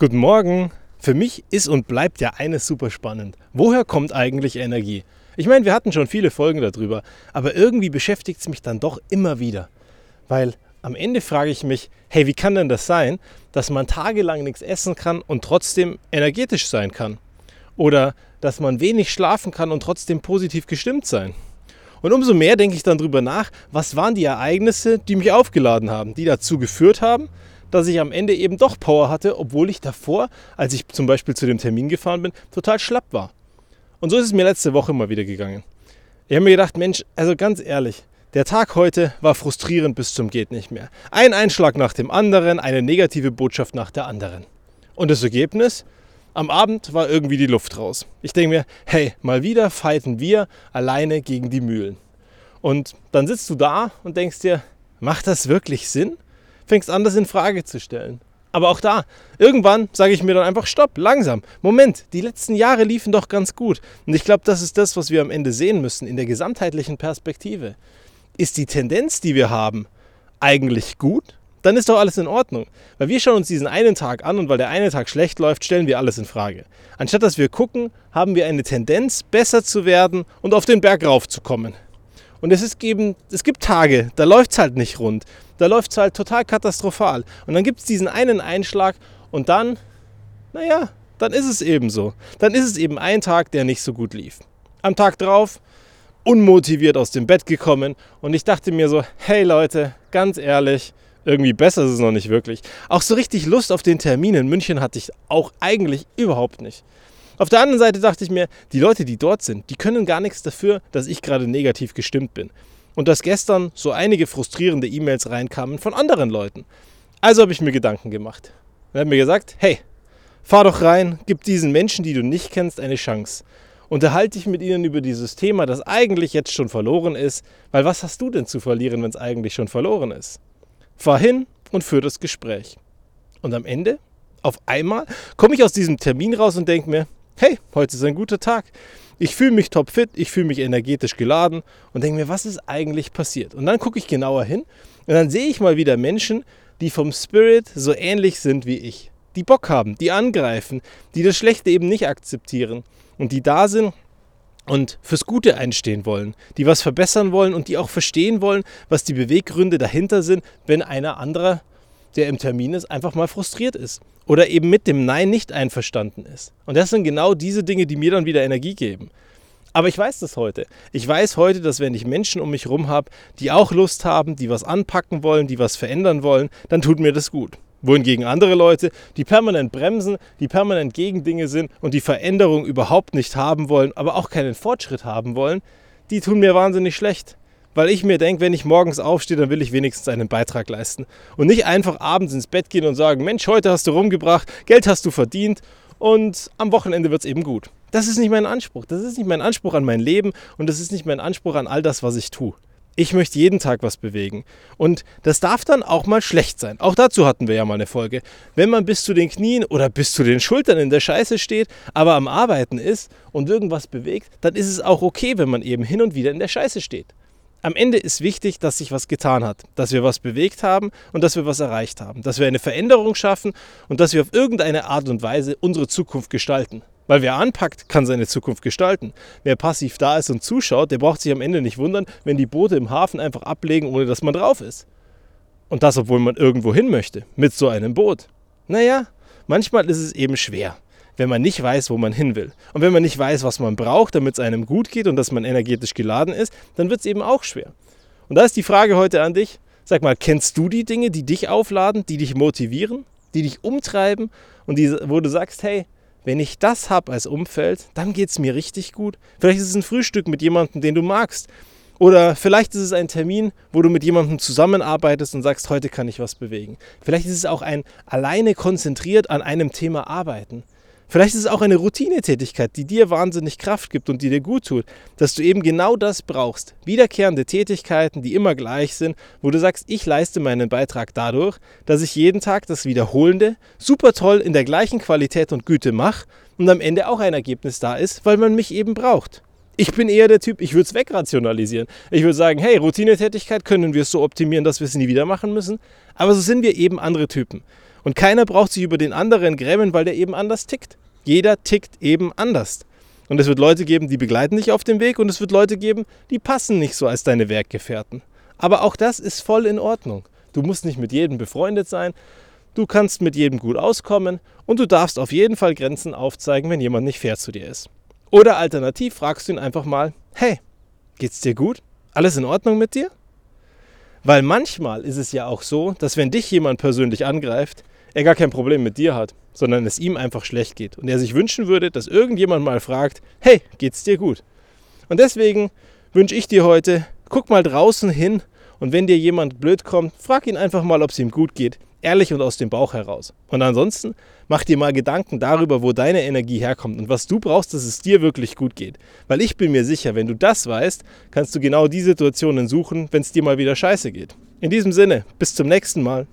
Guten Morgen. Für mich ist und bleibt ja eines super spannend. Woher kommt eigentlich Energie? Ich meine, wir hatten schon viele Folgen darüber, aber irgendwie beschäftigt es mich dann doch immer wieder. Weil am Ende frage ich mich, hey, wie kann denn das sein, dass man tagelang nichts essen kann und trotzdem energetisch sein kann? Oder dass man wenig schlafen kann und trotzdem positiv gestimmt sein? Und umso mehr denke ich dann darüber nach, was waren die Ereignisse, die mich aufgeladen haben, die dazu geführt haben, dass ich am Ende eben doch Power hatte, obwohl ich davor, als ich zum Beispiel zu dem Termin gefahren bin, total schlapp war. Und so ist es mir letzte Woche mal wieder gegangen. Ich habe mir gedacht, Mensch, also ganz ehrlich, der Tag heute war frustrierend bis zum geht nicht mehr. Ein Einschlag nach dem anderen, eine negative Botschaft nach der anderen. Und das Ergebnis? Am Abend war irgendwie die Luft raus. Ich denke mir, hey, mal wieder fighten wir alleine gegen die Mühlen. Und dann sitzt du da und denkst dir, macht das wirklich Sinn? Fängst an, das in Frage zu stellen. Aber auch da, irgendwann sage ich mir dann einfach Stopp, langsam. Moment, die letzten Jahre liefen doch ganz gut. Und ich glaube, das ist das, was wir am Ende sehen müssen in der gesamtheitlichen Perspektive. Ist die Tendenz, die wir haben, eigentlich gut? Dann ist doch alles in Ordnung. Weil wir schauen uns diesen einen Tag an und weil der eine Tag schlecht läuft, stellen wir alles in Frage. Anstatt dass wir gucken, haben wir eine Tendenz, besser zu werden und auf den Berg raufzukommen. Und es, ist eben, es gibt Tage, da läuft es halt nicht rund. Da läuft es halt total katastrophal. Und dann gibt es diesen einen Einschlag und dann, naja, dann ist es eben so. Dann ist es eben ein Tag, der nicht so gut lief. Am Tag drauf, unmotiviert aus dem Bett gekommen und ich dachte mir so, hey Leute, ganz ehrlich, irgendwie besser ist es noch nicht wirklich. Auch so richtig Lust auf den Termin in München hatte ich auch eigentlich überhaupt nicht. Auf der anderen Seite dachte ich mir, die Leute, die dort sind, die können gar nichts dafür, dass ich gerade negativ gestimmt bin. Und dass gestern so einige frustrierende E-Mails reinkamen von anderen Leuten. Also habe ich mir Gedanken gemacht. Und habe mir gesagt, hey, fahr doch rein, gib diesen Menschen, die du nicht kennst, eine Chance. Unterhalte dich mit ihnen über dieses Thema, das eigentlich jetzt schon verloren ist, weil was hast du denn zu verlieren, wenn es eigentlich schon verloren ist? Fahr hin und führ das Gespräch. Und am Ende, auf einmal, komme ich aus diesem Termin raus und denke mir, hey, heute ist ein guter Tag. Ich fühle mich topfit, ich fühle mich energetisch geladen und denke mir, was ist eigentlich passiert? Und dann gucke ich genauer hin und dann sehe ich mal wieder Menschen, die vom Spirit so ähnlich sind wie ich. Die Bock haben, die angreifen, die das Schlechte eben nicht akzeptieren und die da sind und fürs Gute einstehen wollen, die was verbessern wollen und die auch verstehen wollen, was die Beweggründe dahinter sind, wenn einer anderer der im Termin ist, einfach mal frustriert ist oder eben mit dem Nein nicht einverstanden ist. Und das sind genau diese Dinge, die mir dann wieder Energie geben. Aber ich weiß das heute. Ich weiß heute, dass wenn ich Menschen um mich herum habe, die auch Lust haben, die was anpacken wollen, die was verändern wollen, dann tut mir das gut. Wohingegen andere Leute, die permanent bremsen, die permanent gegen Dinge sind und die Veränderung überhaupt nicht haben wollen, aber auch keinen Fortschritt haben wollen, die tun mir wahnsinnig schlecht weil ich mir denke, wenn ich morgens aufstehe, dann will ich wenigstens einen Beitrag leisten. Und nicht einfach abends ins Bett gehen und sagen, Mensch, heute hast du rumgebracht, Geld hast du verdient und am Wochenende wird es eben gut. Das ist nicht mein Anspruch. Das ist nicht mein Anspruch an mein Leben und das ist nicht mein Anspruch an all das, was ich tue. Ich möchte jeden Tag was bewegen. Und das darf dann auch mal schlecht sein. Auch dazu hatten wir ja mal eine Folge. Wenn man bis zu den Knien oder bis zu den Schultern in der Scheiße steht, aber am Arbeiten ist und irgendwas bewegt, dann ist es auch okay, wenn man eben hin und wieder in der Scheiße steht am Ende ist wichtig, dass sich was getan hat, dass wir was bewegt haben und dass wir was erreicht haben, dass wir eine Veränderung schaffen und dass wir auf irgendeine Art und Weise unsere Zukunft gestalten. Weil wer anpackt, kann seine Zukunft gestalten. Wer passiv da ist und zuschaut, der braucht sich am Ende nicht wundern, wenn die Boote im Hafen einfach ablegen, ohne dass man drauf ist. Und das, obwohl man irgendwo hin möchte, mit so einem Boot. Naja, manchmal ist es eben schwer wenn man nicht weiß, wo man hin will. Und wenn man nicht weiß, was man braucht, damit es einem gut geht und dass man energetisch geladen ist, dann wird es eben auch schwer. Und da ist die Frage heute an dich. Sag mal, kennst du die Dinge, die dich aufladen, die dich motivieren, die dich umtreiben und die, wo du sagst, hey, wenn ich das habe als Umfeld, dann geht es mir richtig gut. Vielleicht ist es ein Frühstück mit jemandem, den du magst. Oder vielleicht ist es ein Termin, wo du mit jemandem zusammenarbeitest und sagst, heute kann ich was bewegen. Vielleicht ist es auch ein alleine konzentriert an einem Thema arbeiten. Vielleicht ist es auch eine Routinetätigkeit, die dir wahnsinnig Kraft gibt und die dir gut tut, dass du eben genau das brauchst. Wiederkehrende Tätigkeiten, die immer gleich sind, wo du sagst, ich leiste meinen Beitrag dadurch, dass ich jeden Tag das Wiederholende super toll in der gleichen Qualität und Güte mache und am Ende auch ein Ergebnis da ist, weil man mich eben braucht. Ich bin eher der Typ, ich würde es wegrationalisieren. Ich würde sagen, hey, Routinetätigkeit können wir so optimieren, dass wir es nie wieder machen müssen. Aber so sind wir eben andere Typen. Und keiner braucht sich über den anderen grämen, weil der eben anders tickt. Jeder tickt eben anders. Und es wird Leute geben, die begleiten dich auf dem Weg und es wird Leute geben, die passen nicht so als deine Werkgefährten. Aber auch das ist voll in Ordnung. Du musst nicht mit jedem befreundet sein, du kannst mit jedem gut auskommen und du darfst auf jeden Fall Grenzen aufzeigen, wenn jemand nicht fair zu dir ist. Oder alternativ fragst du ihn einfach mal, hey, geht's dir gut? Alles in Ordnung mit dir? Weil manchmal ist es ja auch so, dass wenn dich jemand persönlich angreift, er gar kein Problem mit dir hat, sondern es ihm einfach schlecht geht und er sich wünschen würde, dass irgendjemand mal fragt, hey, geht's dir gut? Und deswegen wünsche ich dir heute, guck mal draußen hin und wenn dir jemand blöd kommt, frag ihn einfach mal, ob es ihm gut geht, ehrlich und aus dem Bauch heraus. Und ansonsten mach dir mal Gedanken darüber, wo deine Energie herkommt und was du brauchst, dass es dir wirklich gut geht. Weil ich bin mir sicher, wenn du das weißt, kannst du genau die Situationen suchen, wenn es dir mal wieder scheiße geht. In diesem Sinne, bis zum nächsten Mal.